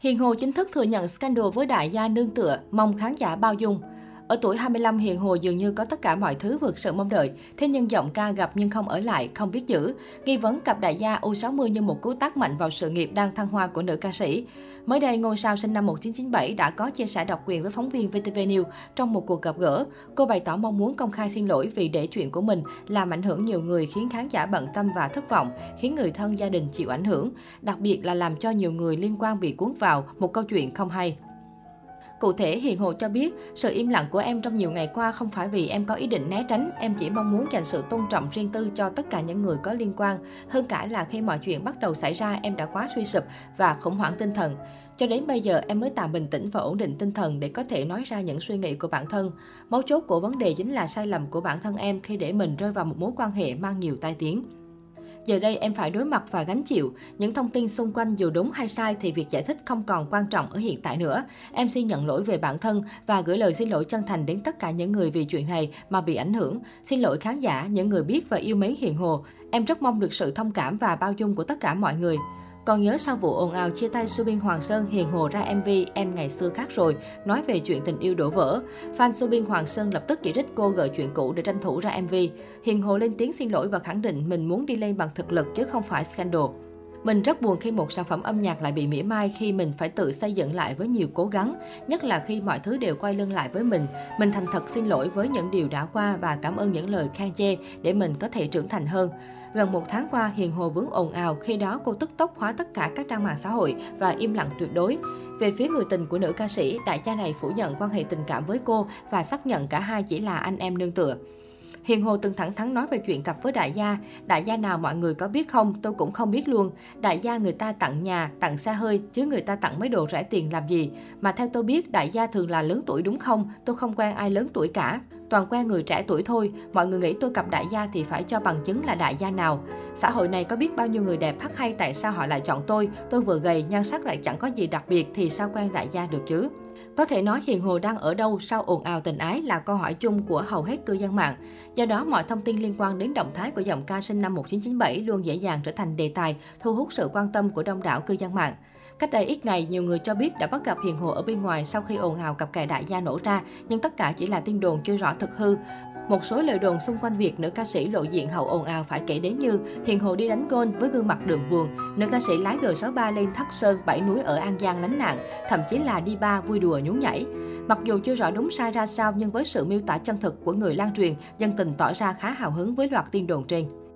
Hiền Hồ chính thức thừa nhận scandal với đại gia nương tựa, mong khán giả bao dung. Ở tuổi 25, Hiền Hồ dường như có tất cả mọi thứ vượt sự mong đợi. Thế nhưng giọng ca gặp nhưng không ở lại, không biết giữ. Nghi vấn cặp đại gia U60 như một cú tác mạnh vào sự nghiệp đang thăng hoa của nữ ca sĩ. Mới đây, ngôi sao sinh năm 1997 đã có chia sẻ độc quyền với phóng viên VTV News trong một cuộc gặp gỡ. Cô bày tỏ mong muốn công khai xin lỗi vì để chuyện của mình làm ảnh hưởng nhiều người khiến khán giả bận tâm và thất vọng, khiến người thân gia đình chịu ảnh hưởng. Đặc biệt là làm cho nhiều người liên quan bị cuốn vào một câu chuyện không hay. Cụ thể, Hiền Hồ cho biết, sự im lặng của em trong nhiều ngày qua không phải vì em có ý định né tránh, em chỉ mong muốn dành sự tôn trọng riêng tư cho tất cả những người có liên quan. Hơn cả là khi mọi chuyện bắt đầu xảy ra, em đã quá suy sụp và khủng hoảng tinh thần. Cho đến bây giờ, em mới tạm bình tĩnh và ổn định tinh thần để có thể nói ra những suy nghĩ của bản thân. Mấu chốt của vấn đề chính là sai lầm của bản thân em khi để mình rơi vào một mối quan hệ mang nhiều tai tiếng. Giờ đây em phải đối mặt và gánh chịu. Những thông tin xung quanh dù đúng hay sai thì việc giải thích không còn quan trọng ở hiện tại nữa. Em xin nhận lỗi về bản thân và gửi lời xin lỗi chân thành đến tất cả những người vì chuyện này mà bị ảnh hưởng. Xin lỗi khán giả, những người biết và yêu mến Hiền Hồ. Em rất mong được sự thông cảm và bao dung của tất cả mọi người. Còn nhớ sau vụ ồn ào chia tay Subin Hoàng Sơn hiền hồ ra MV Em ngày xưa khác rồi, nói về chuyện tình yêu đổ vỡ. Fan Subin Hoàng Sơn lập tức chỉ trích cô gợi chuyện cũ để tranh thủ ra MV. Hiền hồ lên tiếng xin lỗi và khẳng định mình muốn đi lên bằng thực lực chứ không phải scandal. Mình rất buồn khi một sản phẩm âm nhạc lại bị mỉa mai khi mình phải tự xây dựng lại với nhiều cố gắng, nhất là khi mọi thứ đều quay lưng lại với mình. Mình thành thật xin lỗi với những điều đã qua và cảm ơn những lời khen chê để mình có thể trưởng thành hơn. Gần một tháng qua, Hiền Hồ vướng ồn ào, khi đó cô tức tốc khóa tất cả các trang mạng xã hội và im lặng tuyệt đối. Về phía người tình của nữ ca sĩ, đại gia này phủ nhận quan hệ tình cảm với cô và xác nhận cả hai chỉ là anh em nương tựa. Hiền Hồ từng thẳng thắn nói về chuyện cặp với đại gia. Đại gia nào mọi người có biết không? Tôi cũng không biết luôn. Đại gia người ta tặng nhà, tặng xe hơi, chứ người ta tặng mấy đồ rẻ tiền làm gì. Mà theo tôi biết, đại gia thường là lớn tuổi đúng không? Tôi không quen ai lớn tuổi cả. Toàn quen người trẻ tuổi thôi, mọi người nghĩ tôi cặp đại gia thì phải cho bằng chứng là đại gia nào. Xã hội này có biết bao nhiêu người đẹp hắc hay tại sao họ lại chọn tôi, tôi vừa gầy, nhan sắc lại chẳng có gì đặc biệt thì sao quen đại gia được chứ. Có thể nói Hiền Hồ đang ở đâu sau ồn ào tình ái là câu hỏi chung của hầu hết cư dân mạng. Do đó, mọi thông tin liên quan đến động thái của giọng ca sinh năm 1997 luôn dễ dàng trở thành đề tài, thu hút sự quan tâm của đông đảo cư dân mạng. Cách đây ít ngày, nhiều người cho biết đã bắt gặp Hiền Hồ ở bên ngoài sau khi ồn ào cặp kè đại gia nổ ra, nhưng tất cả chỉ là tin đồn chưa rõ thực hư. Một số lời đồn xung quanh việc nữ ca sĩ lộ diện hậu ồn ào phải kể đến như Hiền Hồ đi đánh gôn với gương mặt đường buồn, nữ ca sĩ lái G63 lên Thất Sơn, Bảy Núi ở An Giang lánh nạn, thậm chí là đi ba vui đùa nhún nhảy. Mặc dù chưa rõ đúng sai ra sao nhưng với sự miêu tả chân thực của người lan truyền, dân tình tỏ ra khá hào hứng với loạt tin đồn trên.